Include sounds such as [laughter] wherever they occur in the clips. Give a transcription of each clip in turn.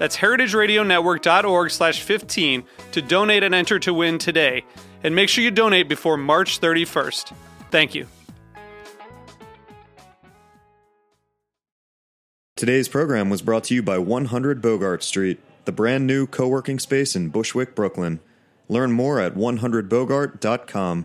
That's heritageradionetwork.org slash 15 to donate and enter to win today. And make sure you donate before March 31st. Thank you. Today's program was brought to you by 100 Bogart Street, the brand new co working space in Bushwick, Brooklyn. Learn more at 100bogart.com.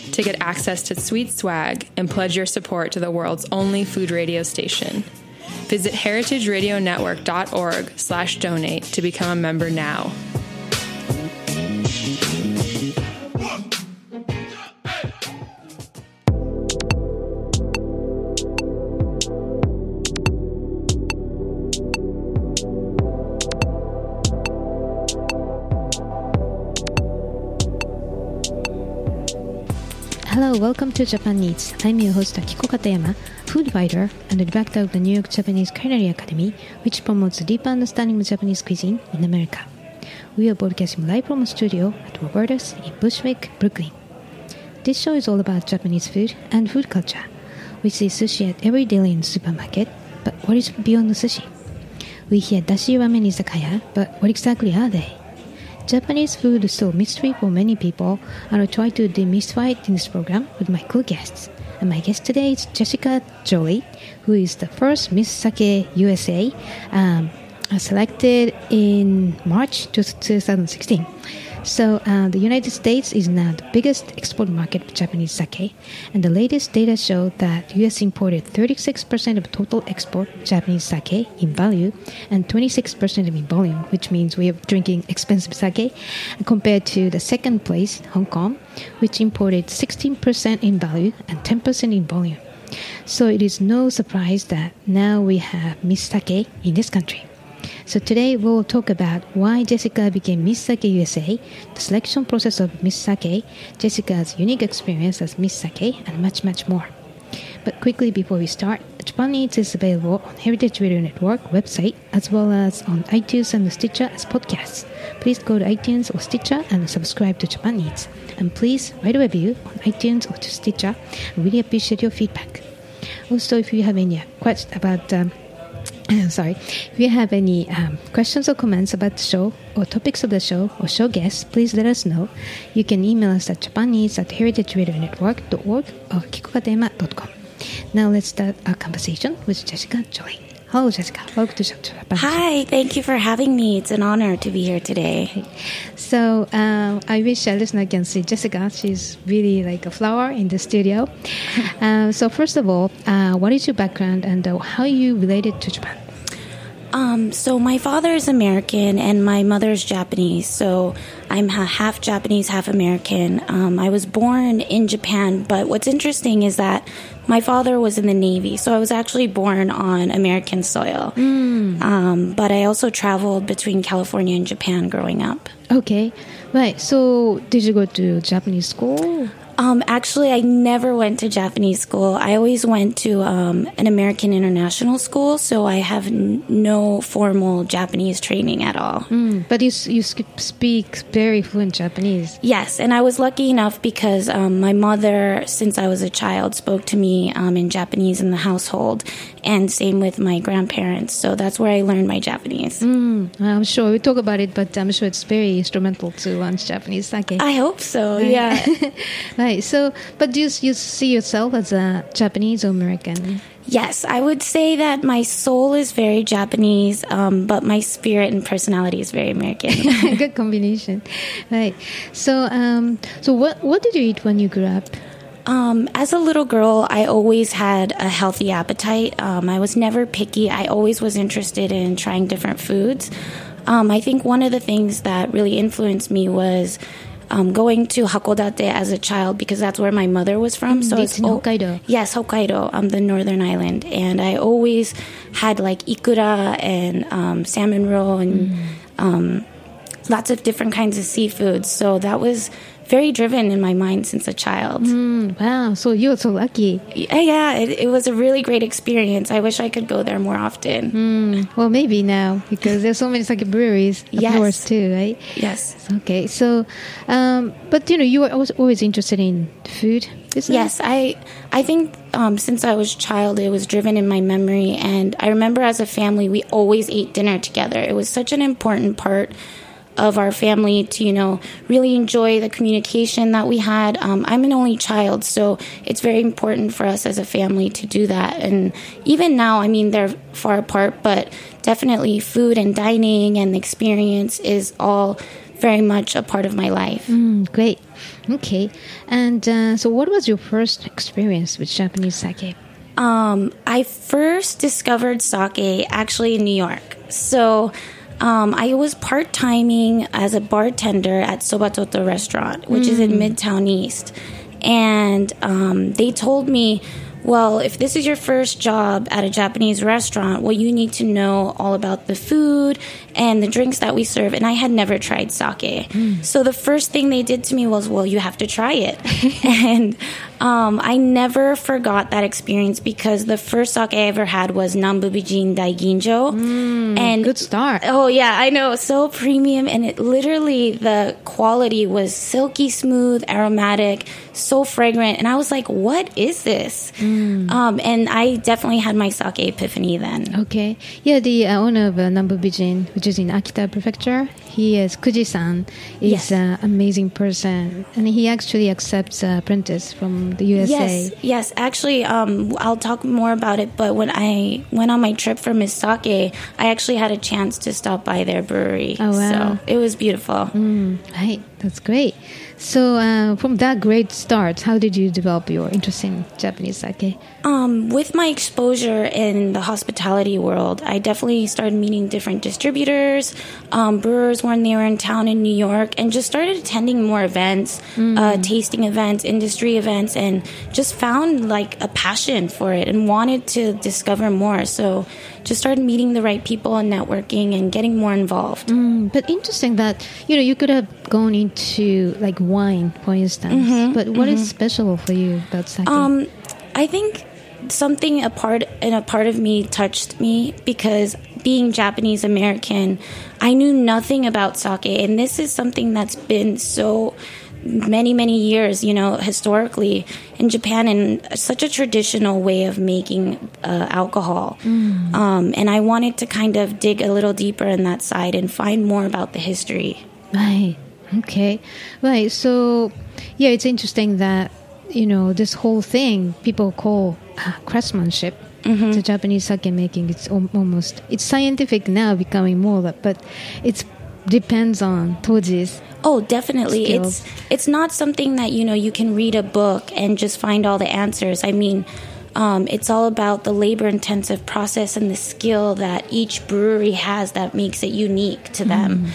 to get access to sweet swag and pledge your support to the world's only food radio station. Visit heritageradionetwork.org slash donate to become a member now. Hello, welcome to Japan Eats. I'm your host Akiko Katayama, food writer and the director of the New York Japanese Culinary Academy, which promotes a deeper understanding of Japanese cuisine in America. We are broadcasting live from a studio at Roberta's in Bushwick, Brooklyn. This show is all about Japanese food and food culture. We see sushi at every deli and supermarket, but what is beyond the sushi? We hear dashi ramen izakaya, but what exactly are they? Japanese food is still a mystery for many people, and I'll try to demystify it in this program with my cool guests. And my guest today is Jessica Joly, who is the first Miss Sake USA, um, selected in March 2016. So uh, the United States is now the biggest export market for Japanese sake, and the latest data show that U.S. imported 36% of total export Japanese sake in value and 26% in volume, which means we are drinking expensive sake, compared to the second place, Hong Kong, which imported 16% in value and 10% in volume. So it is no surprise that now we have Miss Sake in this country. So today we'll talk about why Jessica became Miss Sake USA, the selection process of Miss Sake, Jessica's unique experience as Miss Sake, and much, much more. But quickly before we start, Japan Eats is available on Heritage Radio Network website as well as on iTunes and Stitcher as podcasts. Please go to iTunes or Stitcher and subscribe to Japan Eats. And please write a review on iTunes or to Stitcher. I really appreciate your feedback. Also, if you have any questions about um, [coughs] sorry. If you have any um, questions or comments about the show or topics of the show or show guests, please let us know. You can email us at japaneats at heritageradionetwork.org or akikokatayama.com. Now let's start our conversation with Jessica Joly. Hello, Jessica. Welcome to Japan. Hi, thank you for having me. It's an honor to be here today. So uh, I wish our listener can see Jessica. She's really like a flower in the studio. [laughs] uh, so first of all, uh, what is your background and uh, how are you related to Japan? Um, so my father is American and my mother is Japanese. So I'm half Japanese, half American. Um, I was born in Japan, but what's interesting is that my father was in the Navy, so I was actually born on American soil. Mm. Um, but I also traveled between California and Japan growing up. Okay, right. So did you go to Japanese school? Um, actually, I never went to Japanese school. I always went to um, an American international school, so I have n- no formal Japanese training at all. Mm, but you you speak very fluent Japanese. Yes, and I was lucky enough because um, my mother, since I was a child, spoke to me um, in Japanese in the household, and same with my grandparents. So that's where I learned my Japanese. I'm sure we talk about it, but I'm sure it's very instrumental to learn Japanese sake. I hope so. Yeah. [laughs] right. So, but do you, you see yourself as a Japanese or American? yes, I would say that my soul is very Japanese, um, but my spirit and personality is very American. [laughs] Good combination. Right. So, um, so what what did you eat when you grew up? Um, as a little girl, I always had a healthy appetite. Um, I was never picky. I always was interested in trying different foods. Um, I think one of the things that really influenced me was um, going to Hakodate as a child because that's where my mother was from. so it's al- Hokkaido. Yes, Hokkaido, um, the northern island, and I always had like ikura and um, salmon roll and um, lots of different kinds of seafood. So that was very driven in my mind since a child. Mm, wow. So you're so lucky. Yeah, yeah, it, it was a really great experience. I wish I could go there more often. Well, maybe now because there's so many sake breweries up Yes. north too, right? Yes. Okay. So, um, but you know, you were always, always interested in food. Isn't Yes, I I think um, since I was a child, it was driven in my memory, and I remember as a family, we always ate dinner together. It was such an important part of our family to you know really enjoy the communication that we had. Um, I'm an only child, so it's very important for us as a family to do that. And even now, I mean, they're far apart, but definitely food and dining and experience is all very much a part of my life. Mm, great. Okay. And uh, so, what was your first experience with Japanese sake? Um, I first discovered sake actually in New York. So um, I was part timing as a bartender at Soba Totto Restaurant, which is in Midtown East. And um, they told me, well, if this is your first job at a Japanese restaurant, well, you need to know all about the food and the drinks that we serve. And I had never tried sake. So the first thing they did to me was, well, you have to try it. [laughs] and um, I never forgot that experience because the first sake I ever had was Nambubijin Daiginjo. and Good start. Oh yeah, I know, so premium, and it literally the quality was silky smooth, aromatic, so fragrant, and I was like, "What is this?" Um, and I definitely had my sake epiphany then. Okay. Yeah, the uh, owner of uh, Nambubijin, which is in Akita Prefecture, he is Kuji-san, is Yes. an amazing person, and he actually accepts uh, apprentice from the USA. Yes, yes. Actually, um, I'll talk more about it. But when I went on my trip for Miss Sake, I actually had a chance to stop by their brewery. Oh, wow. So it was beautiful. Right, that's great. So, uh, from that great start, how did you develop your interest in Japanese sake? Um, with my exposure in the hospitality world, I definitely started meeting different distributors, um, brewers when they were in town in New York, and just started attending more events, uh, tasting events, industry events, and just found like a passion for it and wanted to discover more. So, just started meeting the right people and networking and getting more involved. Mm, but interesting that you know you could have gone into like wine, for instance. But what is special for you about sake? Um, I think something a part and a part of me touched me because being Japanese American, I knew nothing about sake, and this is something that's been so many many years you know historically in japan in such a traditional way of making uh, alcohol um, and i wanted to kind of dig a little deeper in that side and find more about the history Right. Okay. Right. So, yeah, it's interesting that you know this whole thing people call uh, craftsmanship. The Japanese sake making it's almost it's scientific now, becoming more, but it's depends on toji's. Oh, definitely. skills. It's it's not something that you know you can read a book and just find all the answers. I mean, um, it's all about the labor intensive process and the skill that each brewery has that makes it unique to them.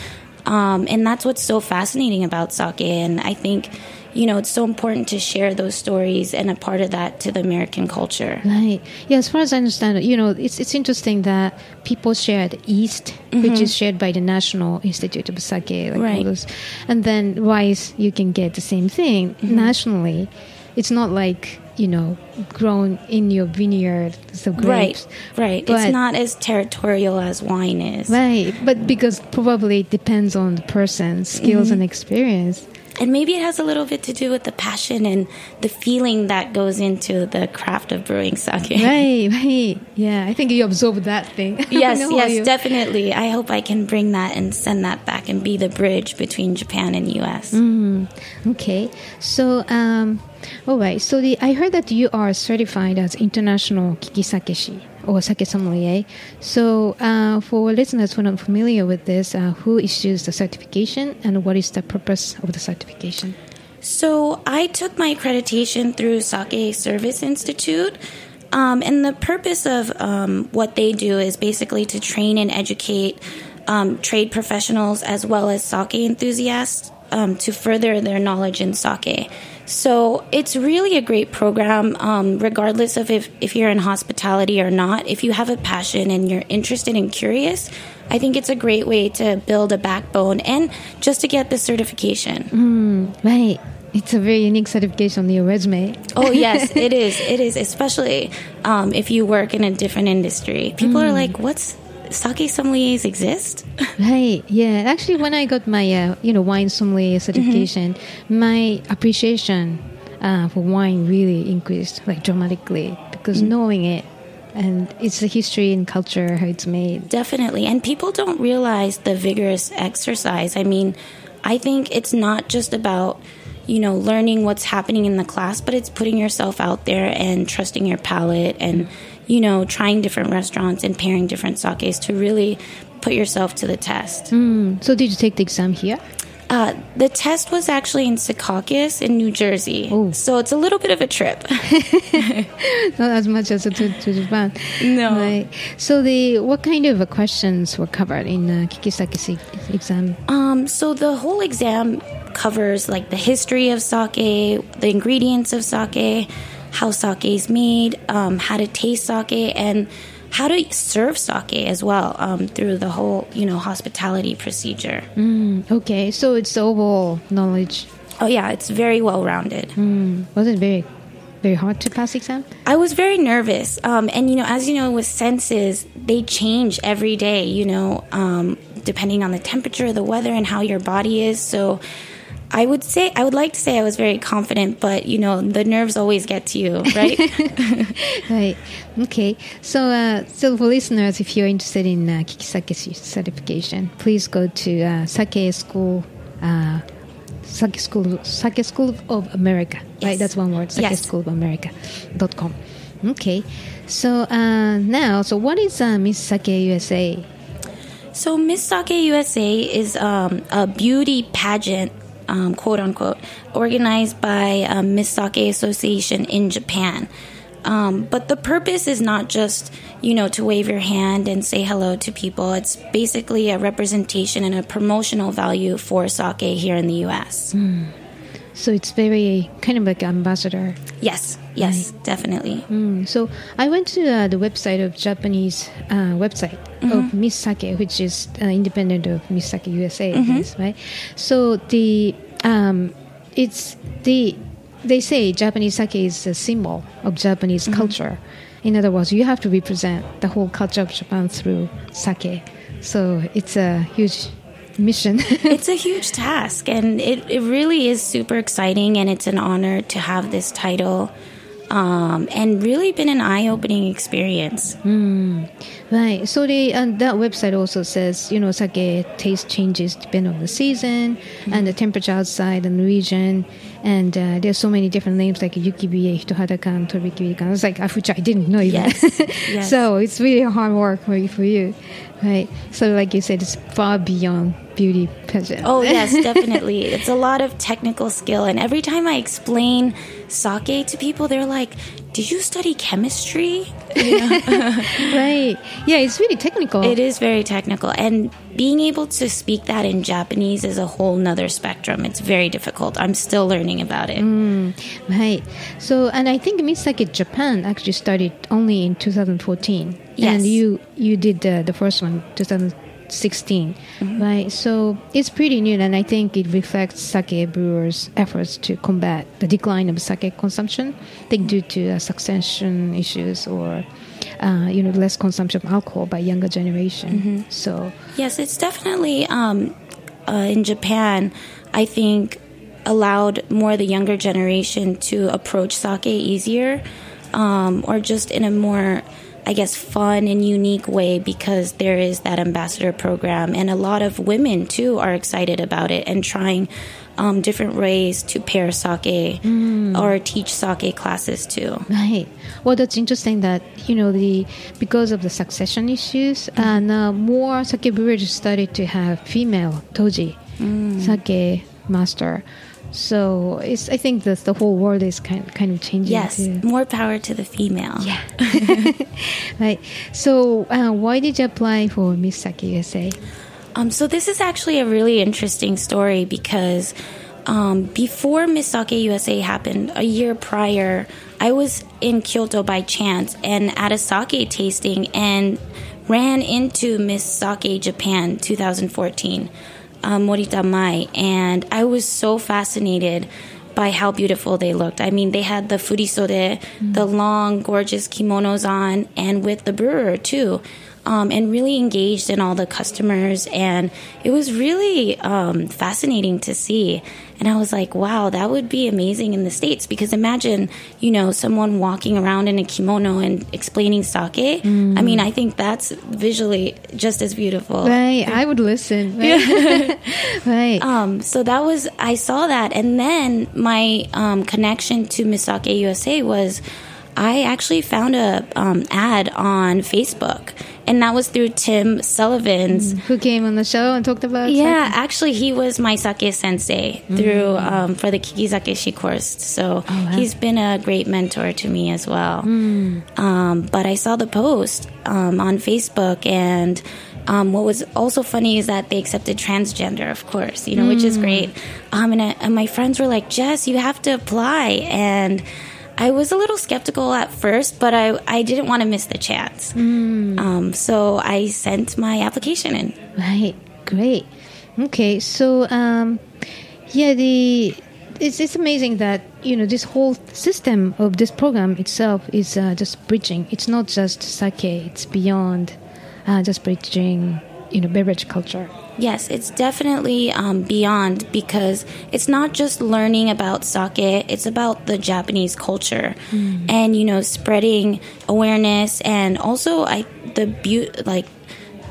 Um, and that's what's so fascinating about sake. And I think, you know, it's so important to share those stories and a part of that to the American culture. Right. Yeah, as far as I understand it, you know, it's it's interesting that people share the yeast, which is mm-hmm. shared by the National Institute of Sake, like all Right. those, and then rice you can get the same thing mm-hmm. nationally. It's not like you know grown in your vineyard, so grapes. Right, right. But- it's not as territorial as wine is. Right, but because probably it depends on the person's skills mm-hmm. and experience. And maybe it has a little bit to do with the passion and the feeling that goes into the craft of brewing sake. [laughs] Right, right. Yeah, I think you absorb that thing. [laughs] Yes, yes, definitely. I hope I can bring that and send that back and be the bridge between Japan and US. Okay, so um, all right. So the I heard that you are certified as international kikisakeshi or sake sommelier. So uh, for listeners who are not familiar with this, uh, who issues the certification and what is the purpose of the certification? So I took my accreditation through Sake Service Institute. Um, and the purpose of um, what they do is basically to train and educate um, trade professionals as well as sake enthusiasts um, to further their knowledge in sake. So it's really a great program, um, regardless of if, if you're in hospitality or not. If you have a passion and you're interested and curious, I think it's a great way to build a backbone and just to get the certification. Right. It's a very unique certification on your resume. Oh [laughs] yes, it is. It is, especially um, if you work in a different industry. People are like, "What's sake sommeliers exist?" Right. Yeah. Actually, when I got my uh, you know wine sommelier certification, my appreciation uh, for wine really increased like dramatically because knowing it and it's the history and culture how it's made. Definitely, and people don't realize the vigorous exercise. I mean, I think it's not just about you know learning what's happening in the class, but it's putting yourself out there and trusting your palate and you know trying different restaurants and pairing different sakes to really put yourself to the test. So did you take the exam here? Uh, the test was actually in Secaucus in New Jersey, Oh. so it's a little bit of a trip. [laughs] Not as much as to, to Japan. No. Right. So the what kind of uh, questions were covered in uh, Kikisake exam? Um, so the whole exam covers like the history of sake, the ingredients of sake, how sake is made, um, how to taste sake, and how to serve sake as well um, through the whole you know hospitality procedure. Okay. So it's overall knowledge. Oh yeah, it's very well rounded. Was it very very hard to pass exam? I was very nervous. Um, and, you know, as you know, with senses, they change every day, you know, um, depending on the temperature, the weather, and how your body is. So I would say, I would like to say I was very confident, but, you know, the nerves always get to you, right? [laughs] Right. Okay. So, uh, so for listeners, if you're interested in uh, Kikisake certification, please go to uh, Sake School. Uh, Sake School, Sake School of America, right? That's one word. Sake Yes. School of America dot com. Okay. So uh, now, so what is uh, Miss Sake USA? So Miss Sake USA is um, a beauty pageant, um, quote unquote, organized by um, Miss Sake Association in Japan. Um, but the purpose is not just, you know, to wave your hand and say hello to people. It's basically a representation and a promotional value for sake here in the U.S. So it's very kind of like ambassador. Yes, yes, definitely. Mm, so I went to uh, the website of Japanese uh, website of Miss Sake, which is uh, independent of Miss Sake USA, guess, right? So the um, it's the they say Japanese sake is a symbol of Japanese culture. In other words, you have to represent the whole culture of Japan through sake. So it's a huge mission. [laughs] it's a huge task and it, it really is super exciting and it's an honor to have this title um, and really been an eye-opening experience hmm. Right. So the and uh, that website also says you know sake taste changes depending on the season and the mm-hmm. temperature outside and the region, and uh, there's so many different names like yukibie, hitohadakan, toribikirikan. It's like which I didn't know even. Yes. [laughs] Yes. so it's really hard work for you, for you, right? So like you said, it's far beyond beauty pageant. oh yes [laughs] definitely it's a lot of technical skill and every time i explain sake to people they're like did you study chemistry? [laughs] right. Yeah, it's really technical. It is very technical. And being able to speak that in Japanese is a whole nother spectrum. It's very difficult. I'm still learning about it. Mm, right. So, and I think Miss Sake Japan actually started only in 2014. Yes. And you you did the, the first one 2016, right? So it's pretty new, and I think it reflects sake brewers' efforts to combat the decline of sake consumption, I think due to uh, succession issues or. Uh, you know, less consumption of alcohol by younger generation. So, Yes, it's definitely um, uh, in Japan. I think allowed more the younger generation to approach sake easier, um, or just in a more, I guess, fun and unique way because there is that ambassador program, and a lot of women too are excited about it and trying um, different ways to pair sake or teach sake classes too. Right. Well, that's interesting that you know the because of the succession issues, and uh, more sake brewers started to have female toji sake master. So it's I think that the whole world is kind kind of changing. Yes, too. more power to the female. Yeah. [laughs] right. So uh, why did you apply for Miss Sake USA? Um, so this is actually a really interesting story because um, before Miss Sake USA happened, a year prior, I was in Kyoto by chance and at a sake tasting and ran into Miss Sake Japan 2014, um, Morita Mai, and I was so fascinated by how beautiful they looked. I mean, they had the furisode, the long, gorgeous kimonos on, and with the brewer too, um, and really engaged in all the customers. And it was really um, fascinating to see. And I was like, wow, that would be amazing in the States because imagine, you know, someone walking around in a kimono and explaining sake. I mean, I think that's visually just as beautiful. Right. I would listen. [laughs] Right. [laughs] right. Um, so that was I saw that, and then my um, connection to Miss Sake USA was I actually found a um, ad on Facebook, and that was through Tim Sullivan's. Who came on the show and talked about? Yeah, sake? actually, he was my sake sensei through um, for the Kikizakeshi course. So he's been a great mentor to me as well. Um, but I saw the post um, on Facebook, and um, what was also funny is that they accepted transgender, of course, you know, which is great. Um, and, I, and my friends were like, "Jess, you have to apply," and I was a little skeptical at first, but I, I didn't want to miss the chance. Um, so I sent my application in. Right. Great. Okay. So, um, yeah, the it's it's amazing that you know this whole system of this program itself is uh, just bridging. It's not just sake. It's beyond uh, just bridging. You know, beverage culture. Yes, it's definitely um, beyond because it's not just learning about sake, it's about the Japanese culture and, you know, spreading awareness and also I the beauty, like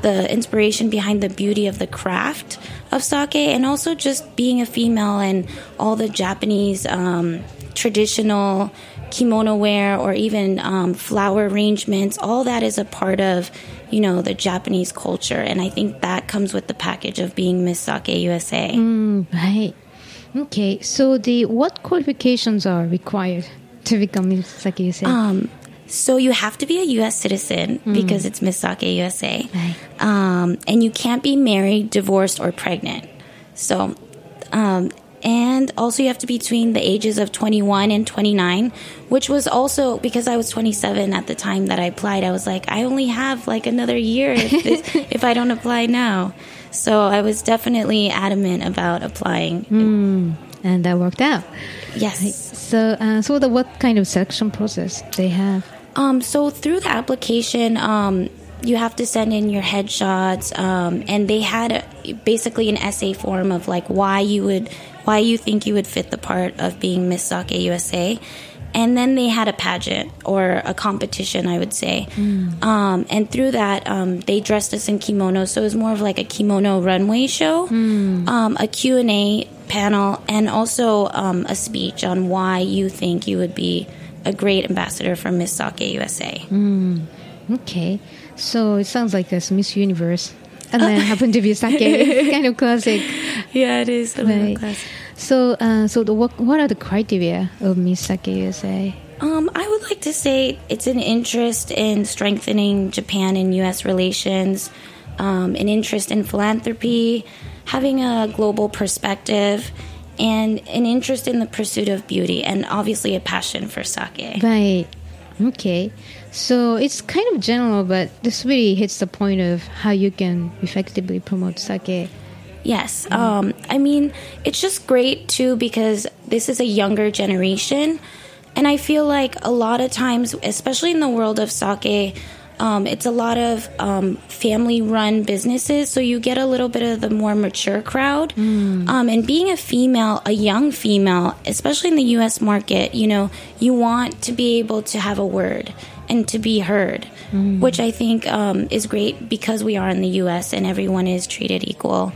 the inspiration behind the beauty of the craft of sake and also just being a female and all the Japanese um, traditional kimono wear or even um, flower arrangements. All that is a part of, you know, the Japanese culture. And I think that comes with the package of being Miss Sake USA. Right. Okay. So the what qualifications are required to become Miss Sake USA? Um, so you have to be a U.S. citizen because it's Miss Sake USA, Right. um, and you can't be married, divorced, or pregnant. So, um, and also you have to be between the ages of 21 and 29, which was also because I was 27 at the time that I applied. I was like, I only have like another year if, [laughs] this, if I don't apply now. So I was definitely adamant about applying. and that worked out. Yes. So, uh, so the what kind of selection process they have? Um, so through the application, um, you have to send in your headshots, um, and they had a, basically an essay form of like why you would, why you think you would fit the part of being Miss Sake USA, and then they had a pageant or a competition, I would say, um, and through that um, they dressed us in kimono. so it was more of like a kimono runway show, um, a Q and A panel, and also um, a speech on why you think you would be a great ambassador for Miss Sake USA. Okay, so it sounds like this Miss Universe, and then [laughs] happen to be sake. It's kind of classic. [laughs] Yeah, it is. Right. So, uh, so the, what what are the criteria of Miss Sake USA? Um, I would like to say it's an interest in strengthening Japan and U.S. relations, um, an interest in philanthropy, having a global perspective, and an interest in the pursuit of beauty, and obviously a passion for sake. Right. Okay. So it's kind of general, but this really hits the point of how you can effectively promote sake. Yes. Um, I mean, it's just great too because this is a younger generation. And I feel like a lot of times, especially in the world of sake, um, it's a lot of um, family run businesses. So you get a little bit of the more mature crowd. Um, and being a female, a young female, especially in the US market, you know, you want to be able to have a word and to be heard, which I think um, is great because we are in the US and everyone is treated equal.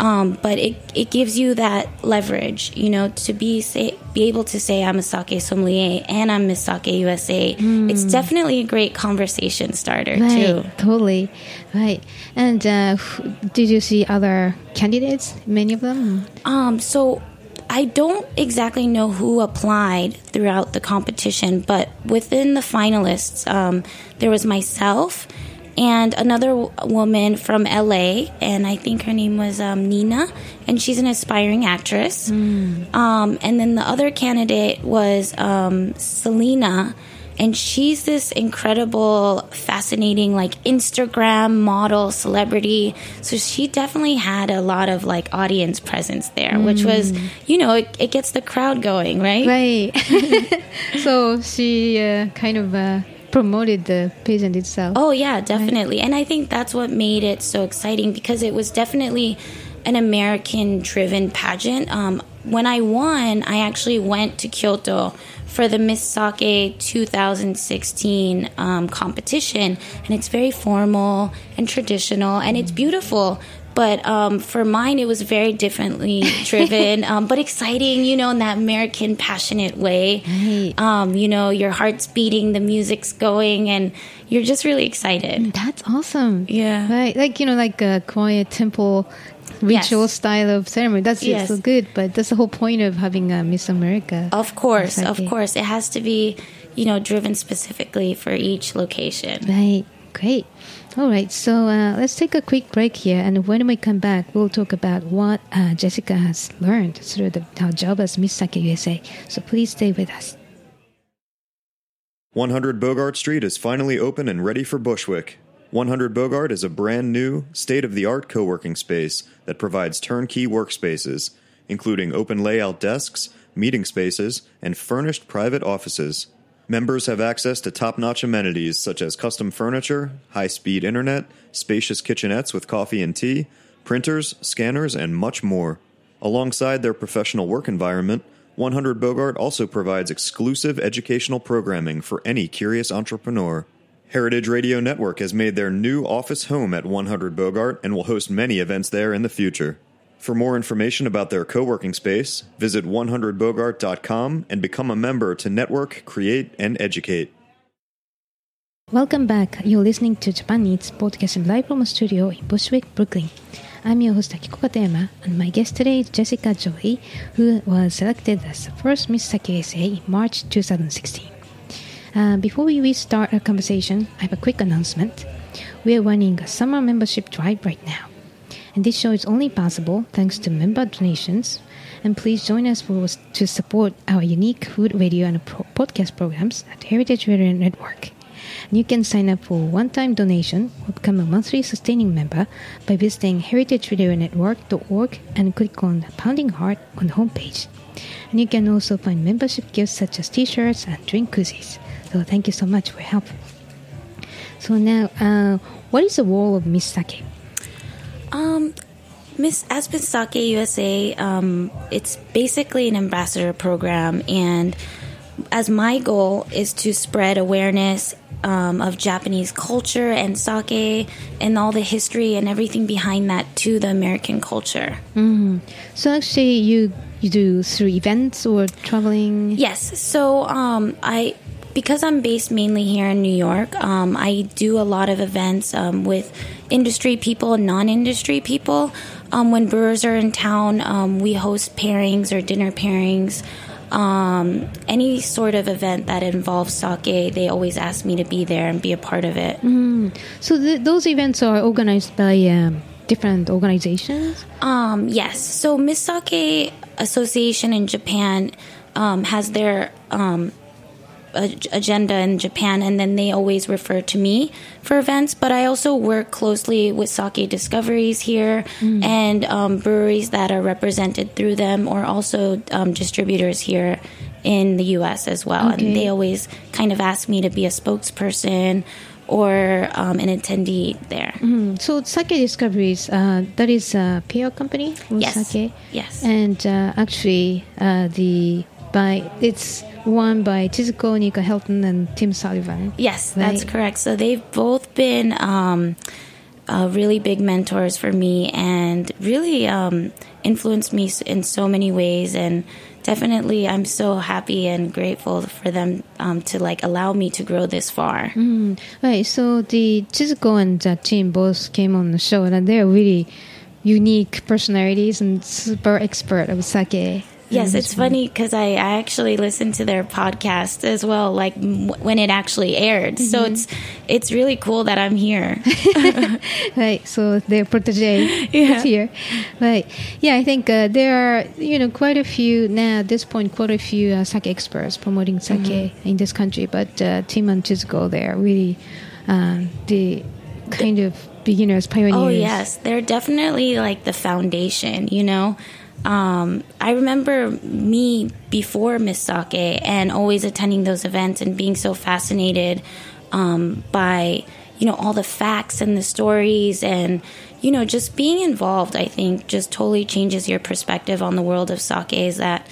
Um, but it, it gives you that leverage, you know, to be say, be able to say I'm a sake sommelier and I'm Miss Sake USA. It's definitely a great conversation starter too. Totally. Right. And uh, did you see other candidates? Many of them. Um, so I don't exactly know who applied throughout the competition, but within the finalists, um, there was myself and another w- woman from LA, and I think her name was um, Nina, and she's an aspiring actress. Um, and then the other candidate was um, Selena. And she's this incredible, fascinating, like Instagram model celebrity. So she definitely had a lot of like audience presence there, which was, you know, it, it gets the crowd going, right? Right. [laughs] [laughs] so she uh, kind of uh, promoted the pageant itself. Oh yeah, definitely. And I think that's what made it so exciting because it was definitely an American driven pageant. Um, when I won, I actually went to Kyoto for the Miss Sake 2016 um, competition, and it's very formal and traditional, and it's beautiful. But um, for mine, it was very differently [laughs] driven, um, but exciting, you know, in that American passionate way. Right. Um, you know, your heart's beating, the music's going, and you're just really excited. That's awesome. Yeah. Right. Like, you know, like a quiet temple ritual Yes. style of ceremony. That's Yes. so good. But that's the whole point of having a Miss America. Of course, of course. It has to be, you know, driven specifically for each location. Right. Great. All right. So uh, let's take a quick break here. And when we come back, we'll talk about what uh, Jessica has learned through the, her job as Miss Sake USA. So please stay with us. 100 Bogart Street is finally open and ready for Bushwick. 100 Bogart is a brand new, state of the art co working space that provides turnkey workspaces, including open layout desks, meeting spaces, and furnished private offices. Members have access to top notch amenities such as custom furniture, high speed internet, spacious kitchenettes with coffee and tea, printers, scanners, and much more. Alongside their professional work environment, 100 Bogart also provides exclusive educational programming for any curious entrepreneur. Heritage Radio Network has made their new office home at 100 Bogart and will host many events there in the future. For more information about their co working space, visit 100bogart.com and become a member to network, create, and educate. Welcome back. You're listening to Japan Eats broadcasting live from a studio in Bushwick, Brooklyn. I'm your host Akiko Katayama, and my guest today is Jessica Joly, who was selected as the first Miss Sake USA in March 2016. Uh, before we restart our conversation, I have a quick announcement. We are running a summer membership drive right now, and this show is only possible thanks to member donations. And please join us for to support our unique food radio and pro- podcast programs at Heritage Radio Network. And you can sign up for a one-time donation or become a monthly sustaining member by visiting heritageradionetwork.org and click on the pounding heart on the homepage. And you can also find membership gifts such as t-shirts and drink koozies. So thank you so much for help. So now, uh, what is the role of Miss Sake? Um, Miss as Miss Sake USA, um, it's basically an ambassador program, and as my goal is to spread awareness um, of Japanese culture and sake and all the history and everything behind that to the American culture. So actually, you you do through events or traveling. Yes. So um, I, because I'm based mainly here in New York, um, I do a lot of events um, with industry people and non-industry people. Um, when brewers are in town, um, we host pairings or dinner pairings. um, any sort of event that involves sake, they always ask me to be there and be a part of it. So th- those events are organized by um, different organizations. Um, yes. So Miss Sake Association in Japan um, has their um, agenda in Japan, and then they always refer to me for events. But I also work closely with sake discoveries here and um, breweries that are represented through them, or also um, distributors here in the U.S. as well. Okay. And they always kind of ask me to be a spokesperson or um, an attendee there. So Sake Discoveries, uh, that is a PR company for Yes. sake. Yes. And uh, actually, uh, the by it's run by Chizuko Niikawa-Helton and Tim Sullivan. Yes, that's correct. So they've both been um, uh, really big mentors for me and really um, influenced me in so many ways. And definitely, I'm so happy and grateful for them um, to like allow me to grow this far. Right. So the Chizuko and uh, Tim both came on the show, and they're really unique personalities and super expert of sake. Yes, it's funny because I, I actually listened to their podcast as well, like m- when it actually aired. So it's it's really cool that I'm here. [laughs] [laughs] Right, so their protege Yeah. is here. Right, yeah, I think uh, there are you know quite a few now at this point, quite a few uh, sake experts promoting sake Mm-hmm. in this country. But uh, Tim and Chizuko, they are really um, the kind of beginners, pioneers. Oh yes, they're definitely like the foundation. You know, um, I remember me before Miss Sake and always attending those events and being so fascinated um, by you know all the facts and the stories and you know just being involved. I think just totally changes your perspective on the world of sake. Is that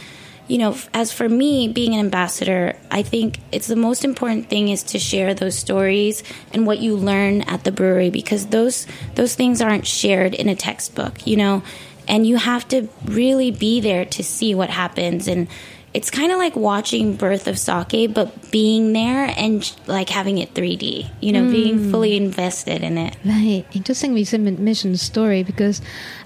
you know, as for me being an ambassador, I think it's the most important thing is to share those stories and what you learn at the brewery because those those things aren't shared in a textbook, you know, and you have to really be there to see what happens and it's kind of like watching birth of sake but being there and like having it 3D, you know, being fully invested in it. Right. Interesting you said- mentioned the story because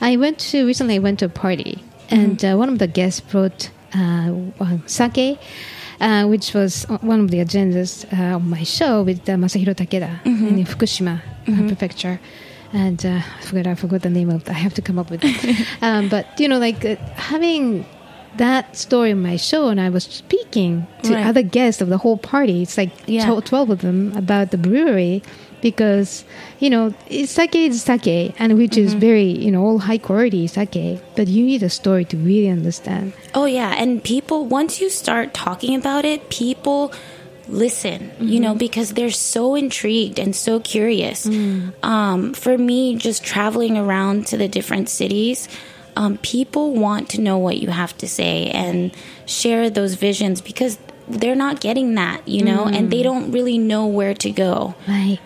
I went to recently I went to a party and uh, one of the guests brought uh, uh, sake, uh, which was one of the agendas uh, on my show with uh, Masahiro Takeda in Fukushima uh, prefecture. And uh, I forgot I forgot the name of. I have to come up with it. [laughs] um, but you know, like uh, having that story on my show, and I was speaking to Right. other guests of the whole party. It's like Yeah. to- 12 of them about the brewery because you know it's sake is sake and which is very you know all high quality sake but you need a story to really understand Oh yeah, and people once you start talking about it, people listen, you know, because they're so intrigued and so curious. Um, for me, just traveling around to the different cities, um, people want to know what you have to say and share those visions because they're not getting that, you know, and they don't really know where to go. right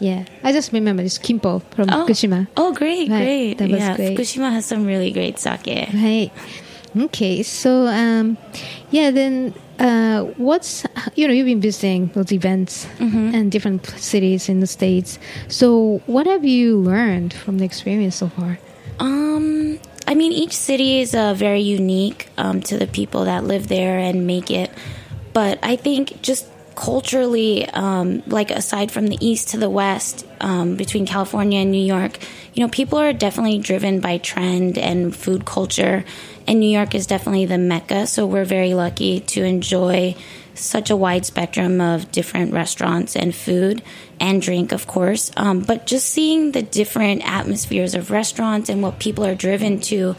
yeah i just remember this kimpo from Oh, fukushima oh great, Right, great. that was yeah, great. Fukushima has some really great sake. right okay so um yeah then uh what's you know you've been visiting those events and different cities in the states. So what have you learned from the experience so far? Um, I mean, each city is uh, very unique um, to the people that live there and make it. But I think just culturally, um, like aside from the east to the west, um, between California and New York, you know, people are definitely driven by trend and food culture. And New York is definitely the mecca. So we're very lucky to enjoy such a wide spectrum of different restaurants and food and drink, of course. Um, but just seeing the different atmospheres of restaurants and what people are driven to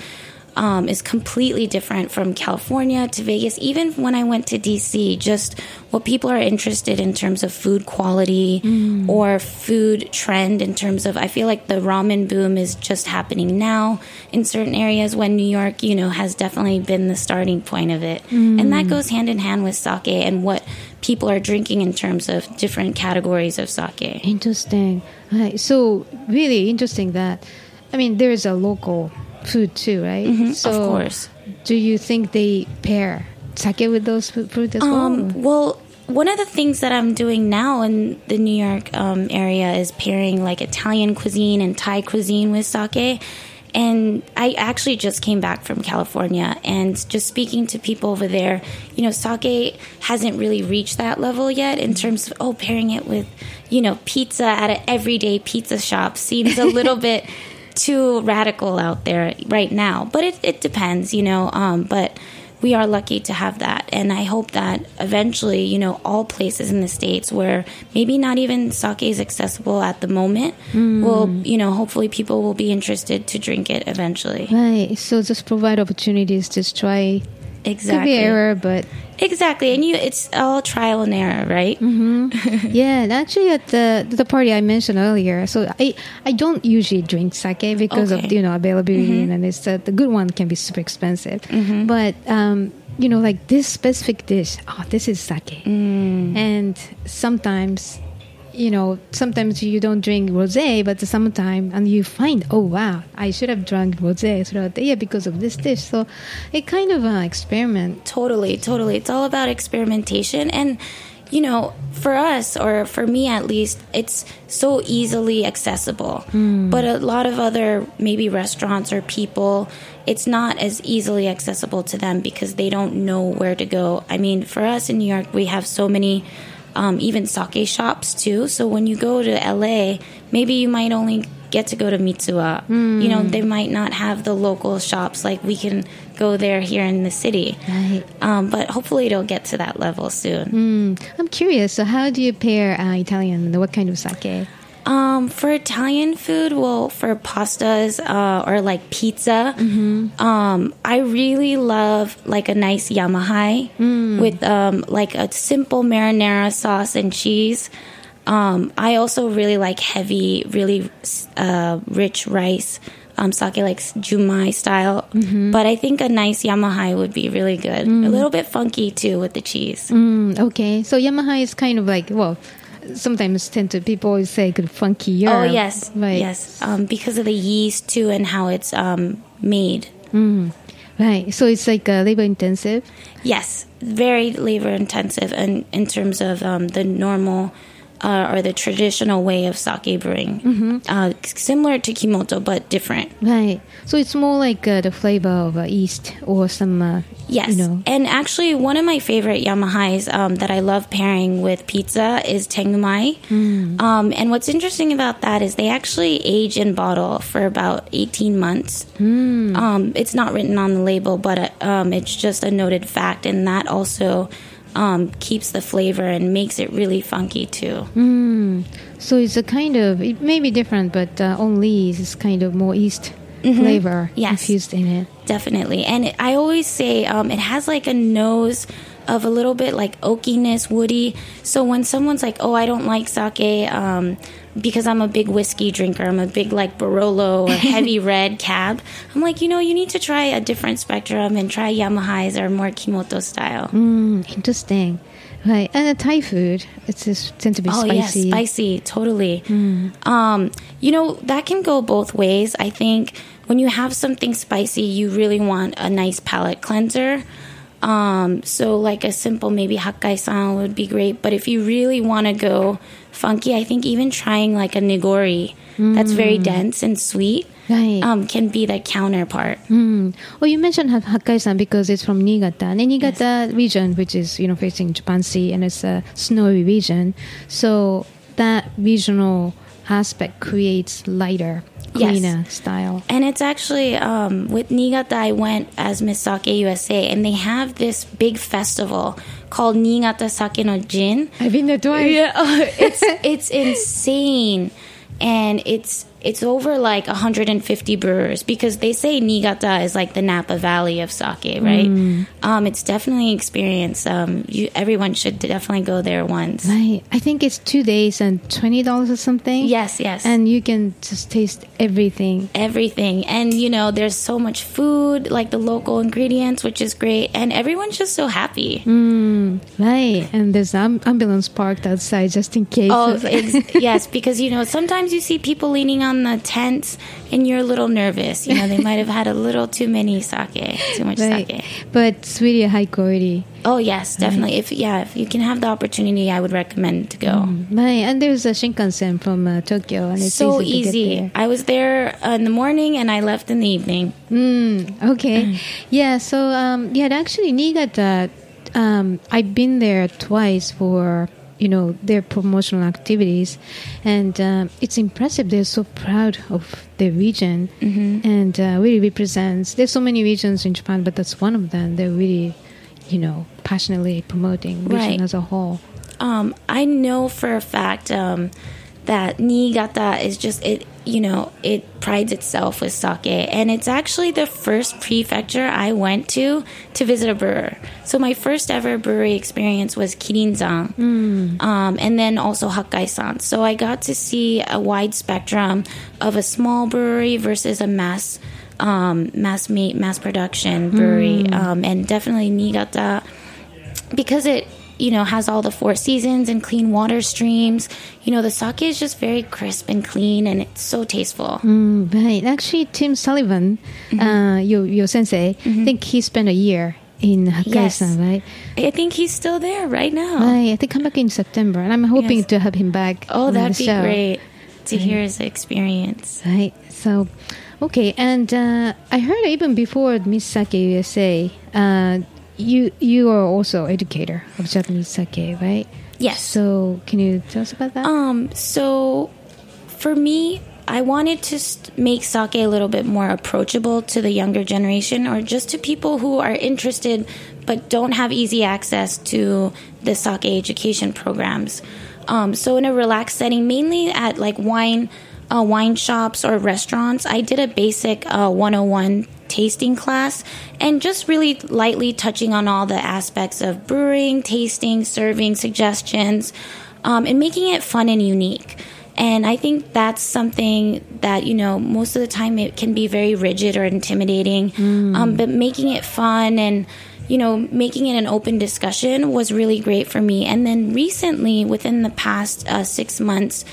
um, is completely different from California to Vegas. Even when I went to DC, just what people are interested in terms of food quality or food trend in terms of, I feel like the ramen boom is just happening now in certain areas when New York, you know, has definitely been the starting point of it. And that goes hand in hand with sake and what people are drinking in terms of different categories of sake. Interesting. Right. So really interesting that I mean there is a local food too, right? so of course. Do you think they pair sake with those fruit as well? Um, well, one of the things that I'm doing now in the New York um, area is pairing like Italian cuisine and Thai cuisine with sake. and I actually just came back from California and just speaking to people over there, you know, sake hasn't really reached that level yet in terms of, oh, pairing it with, you know, pizza at an everyday pizza shop seems a little [laughs] bit too radical out there right now. But it, it depends, you know, um, but we are lucky to have that. And I hope that eventually, you know, all places in the States where maybe not even sake is accessible at the moment will, you know, hopefully people will be interested to drink it eventually. Right. So just provide opportunities to try. Exactly. Could be error, but Exactly. And you, it's all trial and error, right? [laughs] yeah. and Actually, at the the party I mentioned earlier, so I I don't usually drink sake because of you know availability and it's uh, the good one can be super expensive, but um, you know like this specific dish, oh, this is sake, and sometimes. You know, sometimes you don't drink rosé, but sometimes and you find, oh wow, I should have drunk rosé throughout the year because of this dish. So, it kind of an experiment. Totally, totally. It's all about experimentation. And, you know, for us, or for me at least, it's so easily accessible. Hmm. But a lot of other maybe restaurants or people, it's not as easily accessible to them because they don't know where to go. I mean, for us in New York, we have so many. Um, even sake shops too. So when you go to LA, maybe you might only get to go to Mitsuwa. You know, they might not have the local shops like we can go there here in the city. Right. Um, but hopefully it'll get to that level soon. I'm curious. So, how do you pair uh, Italian? What kind of sake? Um, for Italian food, well, for pastas uh, or like pizza, um, I really love like a nice yamahai with um, like a simple marinara sauce and cheese. Um, I also really like heavy, really uh, rich rice. Um, sake like junmai style, but I think a nice yamahai would be really good. A little bit funky too with the cheese. Mm, okay, so yamahai is kind of like well, sometimes tend to people always say good funky funkier. Oh yes, right, yes. Um, because of the yeast too, and how it's um, made. right. So it's like uh, labor intensive. Yes, very labor intensive, and in terms of um, the normal uh, or the traditional way of sake brewing, Mm-hmm. uh, similar to kimoto but different. Right. So it's more like uh, the flavor of uh, yeast or some. Uh, Yes, You know. and actually, one of my favorite yamahais um, that I love pairing with pizza is tengumai. Hmm. Um, and what's interesting about that is they actually age in bottle for about eighteen months. Hmm. Um, it's not written on the label, but uh, um, it's just a noted fact, and that also um, keeps the flavor and makes it really funky too. Hmm. so it's a kind of it may be different, but uh, only is kind of more yeast flavor Mm-hmm. Yes. infused in it. Definitely. And it, I always say um, it has like a nose of a little bit like oakiness, woody. So when someone's like, oh, I don't like sake um, because I'm a big whiskey drinker, I'm a big like Barolo or [laughs] heavy red cab, I'm like, you know, you need to try a different spectrum and try yamahais or more Kimoto style. Mm, interesting. Right. And the Thai food, it's just tend to be Oh spicy. yes, spicy, totally. Um, you know that can go both ways. I think when you have something spicy, you really want a nice palate cleanser. Um, so like a simple maybe hakkai-san would be great. But if you really want to go funky, I think even trying like a nigori that's very dense and sweet Right. um, can be the counterpart. Mm. Well, you mentioned Ha- Hakkai-san because it's from Niigata. And the Niigata region, which is, you know, facing Japan Sea and it's a snowy region. So that regional aspect creates lighter, Yes. style. And it's actually um, with Niigata. I went as Miss Sake USA, and they have this big festival called Niigata Sake no Jin. I've been there twice. Yeah, [laughs] it's it's insane, and it's it's over like 150 brewers because they say Niigata is like the Napa Valley of sake, right? Mm. Um, it's definitely an experience. Um, you everyone should definitely go there once. Right. I think it's two days and $20 or something. Yes, yes. And you can just taste everything. everything. And you know, there's so much food, like the local ingredients, which is great, and everyone's just so happy. Right. And there's am- ambulance parked outside just in case. Oh, [laughs] yes, because you know, sometimes you see people leaning on the tent and you're a little nervous. You know, they [laughs] might have had a little too many sake, too much Right. sake. But it's really high quality. Oh yes, definitely. If yeah, if you can have the opportunity, I would recommend to go. Right. And there's a Shinkansen from uh, Tokyo, and it's So easy. easy. I was there uh, in the morning and I left in the evening. Okay. [clears throat] Yeah. So um, yeah, actually, Niigata. Um, I've been there twice for you know their promotional activities, and um, it's impressive. They're so proud of their region, and uh, really represents. There's so many regions in Japan, but that's one of them. They're really, you know, passionately promoting region Right. as a whole. Um, I know for a fact um, that Niigata is just it. You know, it prides itself with sake, and it's actually the first prefecture I went to to visit a brewer. So my first ever brewery experience was Kirinzan, um, and then also Hakkai-san. So I got to see a wide spectrum of a small brewery versus a mass. Um, mass meat, mass production brewery, um, and definitely Niigata because it you know has all the four seasons and clean water streams you know the sake is just very crisp and clean and it's so tasteful Mm, right. Actually, Tim Sullivan, uh, your your sensei, I think he spent a year in Hokkaido, Yes. right? i think he's still there right now Right. I think come back in September, and I'm hoping Yes. to have him back. oh that'd be show. great to hear his experience Right. So, okay, and uh, I heard even before Miss Sake USA, uh, you you are also educator of Japanese sake, right? Yes. So, can you tell us about that? Um, so for me, I wanted to make sake a little bit more approachable to the younger generation or just to people who are interested but don't have easy access to the sake education programs. Um, so in a relaxed setting, mainly at like wine uh, wine shops or restaurants, I did a basic uh, 101 tasting class and just really lightly touching on all the aspects of brewing, tasting, serving, suggestions, um, and making it fun and unique. And I think that's something that, you know, most of the time it can be very rigid or intimidating. Um, but making it fun and, you know, making it an open discussion was really great for me. And then recently, within the past uh, six months,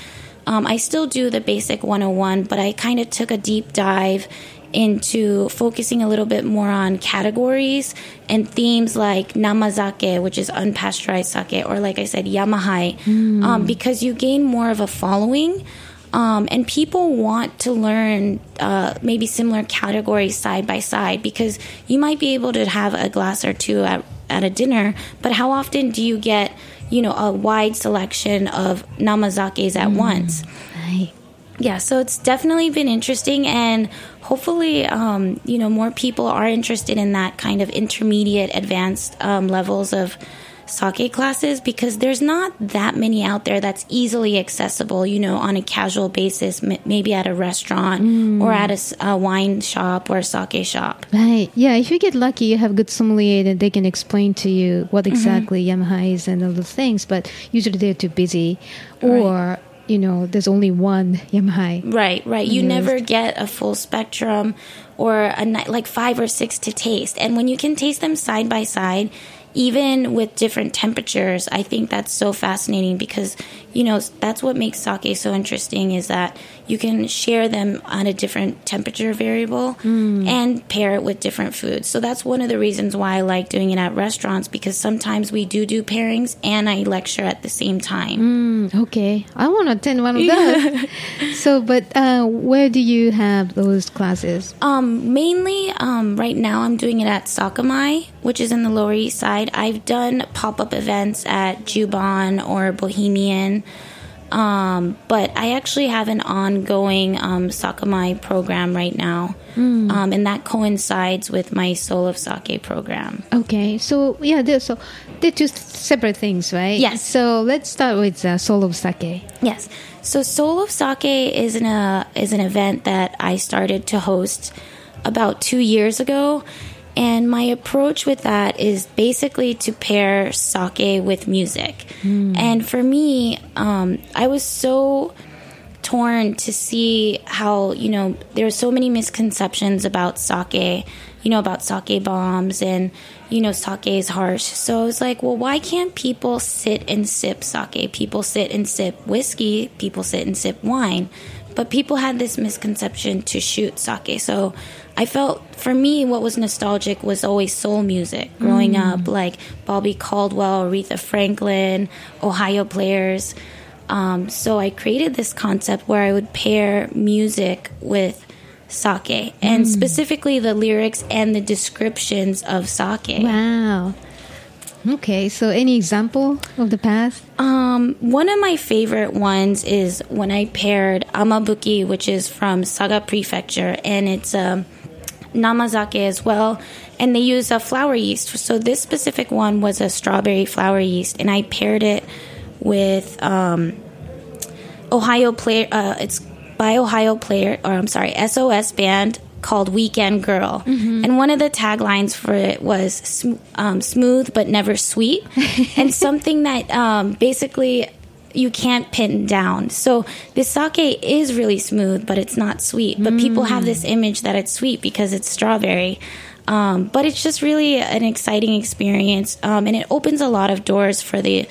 um, I still do the basic 101, but I kind of took a deep dive into focusing a little bit more on categories and themes like namazake, which is unpasteurized sake, or like I said, yamahai, um, because you gain more of a following. Um, and people want to learn uh, maybe similar categories side by side because you might be able to have a glass or two at, at a dinner, but how often do you get, you know, a wide selection of namazakes at once? Right. yeah so it's definitely been interesting and hopefully um, you know more people are interested in that kind of intermediate advanced um, levels of sake classes because there's not that many out there that's easily accessible you know on a casual basis m- maybe at a restaurant or at a wine shop or a sake shop Right. Yeah. If you get lucky, you have good sommelier, that they can explain to you what exactly yamahai is and all those things. But usually they're too busy, or you know, there's only one yamahai. Right, right. You Yes. never get a full spectrum or a like five or six to taste. And when you can taste them side by side, even with different temperatures, I think that's so fascinating because you know that's what makes sake so interesting is that you can share them on a different temperature variable and pair it with different foods. So that's one of the reasons why I like doing it at restaurants because sometimes we do do pairings and I lecture at the same time. Okay, I want to attend one of [laughs] those. so, but uh, where do you have those classes? Um, mainly, um, right now I'm doing it at Sakamai, which is in the Lower East Side. I've done pop up events at Juban or Bohemian, um, but I actually have an ongoing um, Sakamai program right now, um, and that coincides with my Soul of Sake program. Okay, so yeah, they're, so they're two separate things, right? Yes. So let's start with uh, Soul of Sake. Yes. So Soul of Sake is an uh, is an event that I started to host about two years ago, and my approach with that is basically to pair sake with music. And for me, um, I was so torn to see how you know there are so many misconceptions about sake you know about sake bombs and you know sake is harsh. So i was like well why can't people sit and sip sake? People sit and sip whiskey. People sit and sip wine. But people had this misconception to shoot sake. So I felt for me, what was nostalgic was always soul music growing up, like Bobby Caldwell, Aretha Franklin, Ohio Players. Um, so I created this concept where I would pair music with sake, and specifically the lyrics and the descriptions of sake. Wow. Okay, so any example of the past? Um, one of my favorite ones is when I paired amabuki, which is from Saga Prefecture, and it's um, namazake as well, and they use a flower yeast. So this specific one was a strawberry flower yeast, and I paired it with um, Ohio player. Uh, it's by Ohio player, or I'm sorry, SOS band called Weekend Girl, and one of the taglines for it was sm- um, "smooth but never sweet," [laughs] and something that um, basically you can't pin down. So this sake is really smooth, but it's not sweet. But people have this image that it's sweet because it's strawberry. Um, but it's just really an exciting experience, um, and it opens a lot of doors for the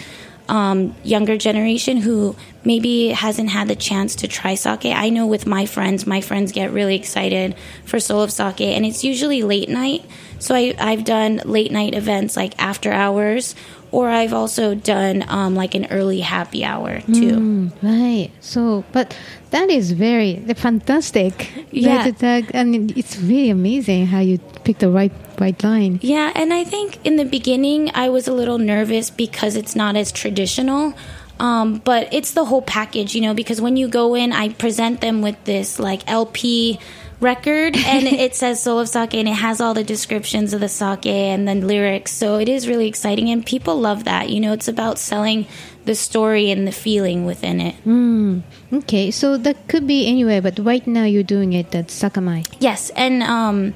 um, younger generation who maybe hasn't had the chance to try sake. I know with my friends, my friends get really excited for Soul of Sake, and it's usually late night. So I, I've done late night events like after hours, or I've also done um, like an early happy hour too. Right. So, but that is very fantastic. Yeah. That- that- I mean, it's really amazing how you pick the right right line. Yeah, and I think in the beginning I was a little nervous because it's not as traditional. Um, but it's the whole package, you know, because when you go in, I present them with this like LP record [laughs] and it says Soul of Sake and it has all the descriptions of the sake and then lyrics. So it is really exciting and people love that. You know, it's about selling the story and the feeling within it. Okay, so that could be anywhere, but right now you're doing it at Sakamai. Yes, and um,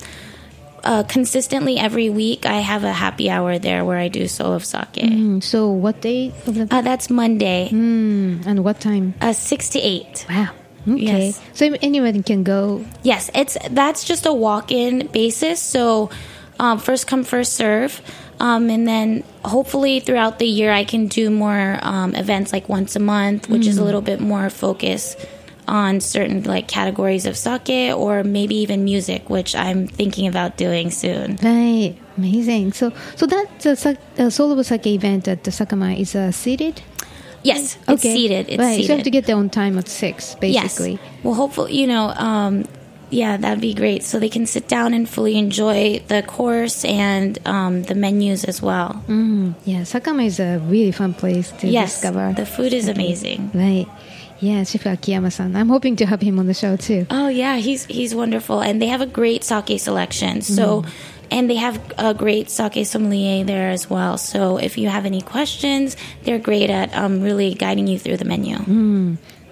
uh, consistently every week I have a happy hour there where I do Soul of Sake. Mm, so, what day of the Uh, that's Monday, Mm, and what time? uh, six to eight. Wow. Okay. Yes. So anyone can go. Yes, it's that's just a walk-in basis. So um, first come, first serve, um, and then hopefully throughout the year I can do more um, events like once a month, which is a little bit more focus on certain like categories of sake or maybe even music, which I'm thinking about doing soon. Right. Amazing. So, so that sa- uh, Soul of Sake event at the Sakamai is uh, seated. Yes, it's seated. It's right. seated. So you have to get there on time at six, basically. Yes. Well, hopefully, you know, um, yeah, that'd be great. So they can sit down and fully enjoy the course and um, the menus as well. Mm, yeah, Sakamai is a really fun place to yes, discover. the food is amazing. Right. Yeah, Chef Akiyama-san. I'm hoping to have him on the show too. Oh yeah, he's he's wonderful, and they have a great sake selection. So. And they have a great sake sommelier there as well. So if you have any questions, they're great at um, really guiding you through the menu.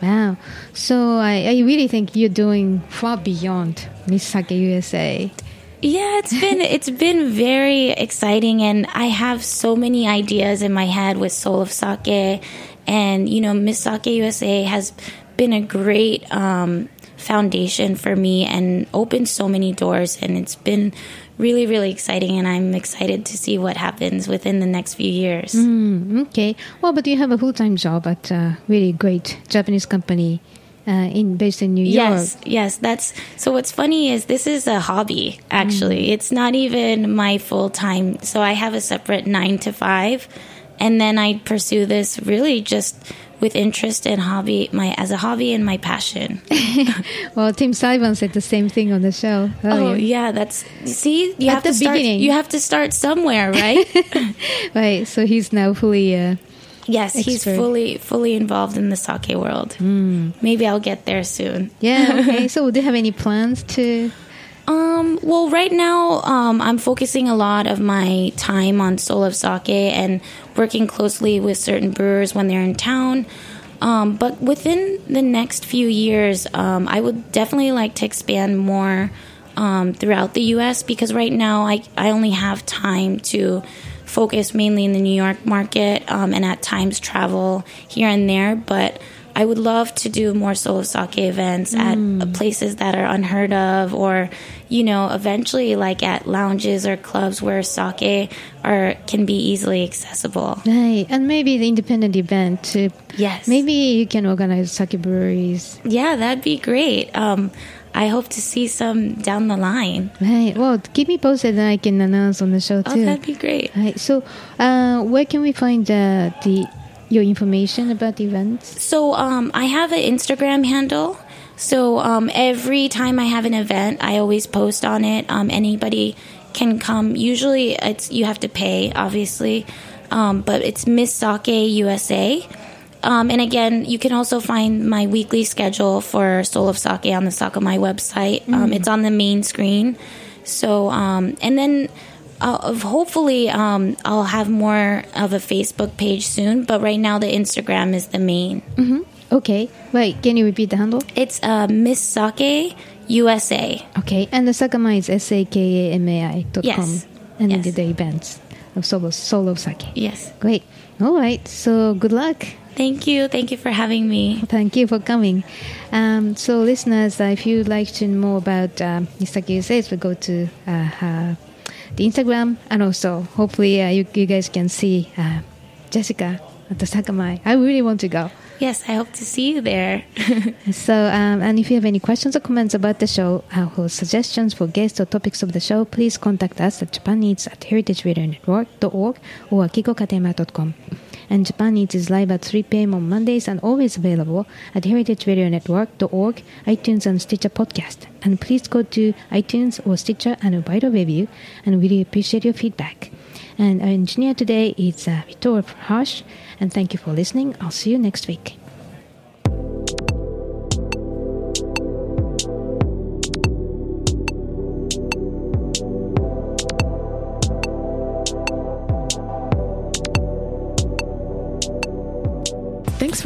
Wow. So I, I really think you're doing far beyond Miss Sake USA. Yeah, it's been [laughs] it's been very exciting, and I have so many ideas in my head with Soul of Sake, and you know, Miss Sake USA has been a great um, foundation for me and opened so many doors, and it's been really really exciting, and I'm excited to see what happens within the next few years. Mm, okay. Well, but you have a full-time job at a really great Japanese company uh, in based in New York. yes, yes. that's so. What's funny is this is a hobby. Actually, it's not even my full time. So I have a separate nine to five, and then I pursue this really just with interest and hobby, my as a hobby and my passion. [laughs] Well, Tim Sullivan said the same thing on the show. Oh yeah, that's see. You At have the to start. beginning. You have to start somewhere, [laughs] right? [laughs] Right. So he's now fully. Uh, yes, he's fully fully involved in the sake world. Maybe I'll get there soon. yeah. Okay. so do you have any plans to? Um, well, right now, um, I'm focusing a lot of my time on Soul of Sake and working closely with certain brewers when they're in town. Um, but within the next few years, um, I would definitely like to expand more um, throughout the U.S. because right now I, I only have time to focus mainly in the New York market um, and at times travel here and there. But I would love to do more Soul of Sake events at places that are unheard of, or you know, eventually like at lounges or clubs where sake are can be easily accessible. Right, and maybe the independent event. too. Yes. Maybe you can organize sake breweries. Yeah, that'd be great. Um, I hope to see some down the line. Right. Well, keep me posted, and I can announce on the show Oh, too. that'd be great. Right. So, uh, where can we find uh, the your information about the events? So um, I have an Instagram handle. So um, every time I have an event, I always post on it. Um, anybody can come. Usually, it's you have to pay, obviously, um, but it's Miss Sake USA. Um, and again, you can also find my weekly schedule for Soul of Sake on the Sakamai website. Um, it's on the main screen. So, um, and then uh, of- hopefully um, I'll have more of a Facebook page soon. But right now, the Instagram is the main. Okay. Wait. Can you repeat the handle? It's uh, Miss Sake USA. Okay. And the Sakamai is s a k a m a i dot com. Yes. And Yes. the, the events of solo solo sake. Yes. Great. All right. So good luck. Thank you. Thank you for having me. Thank you for coming. Um, so, listeners, uh, if you'd like to know more about um, Misaki Says, we go to uh, uh, the Instagram, and also hopefully uh, you, you guys can see uh, Jessica at the Sakamai. I really want to go. Yes, I hope to see you there. [laughs] So, um, and if you have any questions or comments about the show, uh, or suggestions for guests or topics of the show, please contact us at japaneats at heritageradionetwork.org or at akikokatayama.com. And Japan Eats is live at 3 p.m. on Mondays and always available at heritageradionetwork.org, iTunes, and Stitcher Podcast. And please go to iTunes or Stitcher and write a review, and we really appreciate your feedback. And our engineer today is uh, Vitor Harsh, and thank you for listening. I'll see you next week.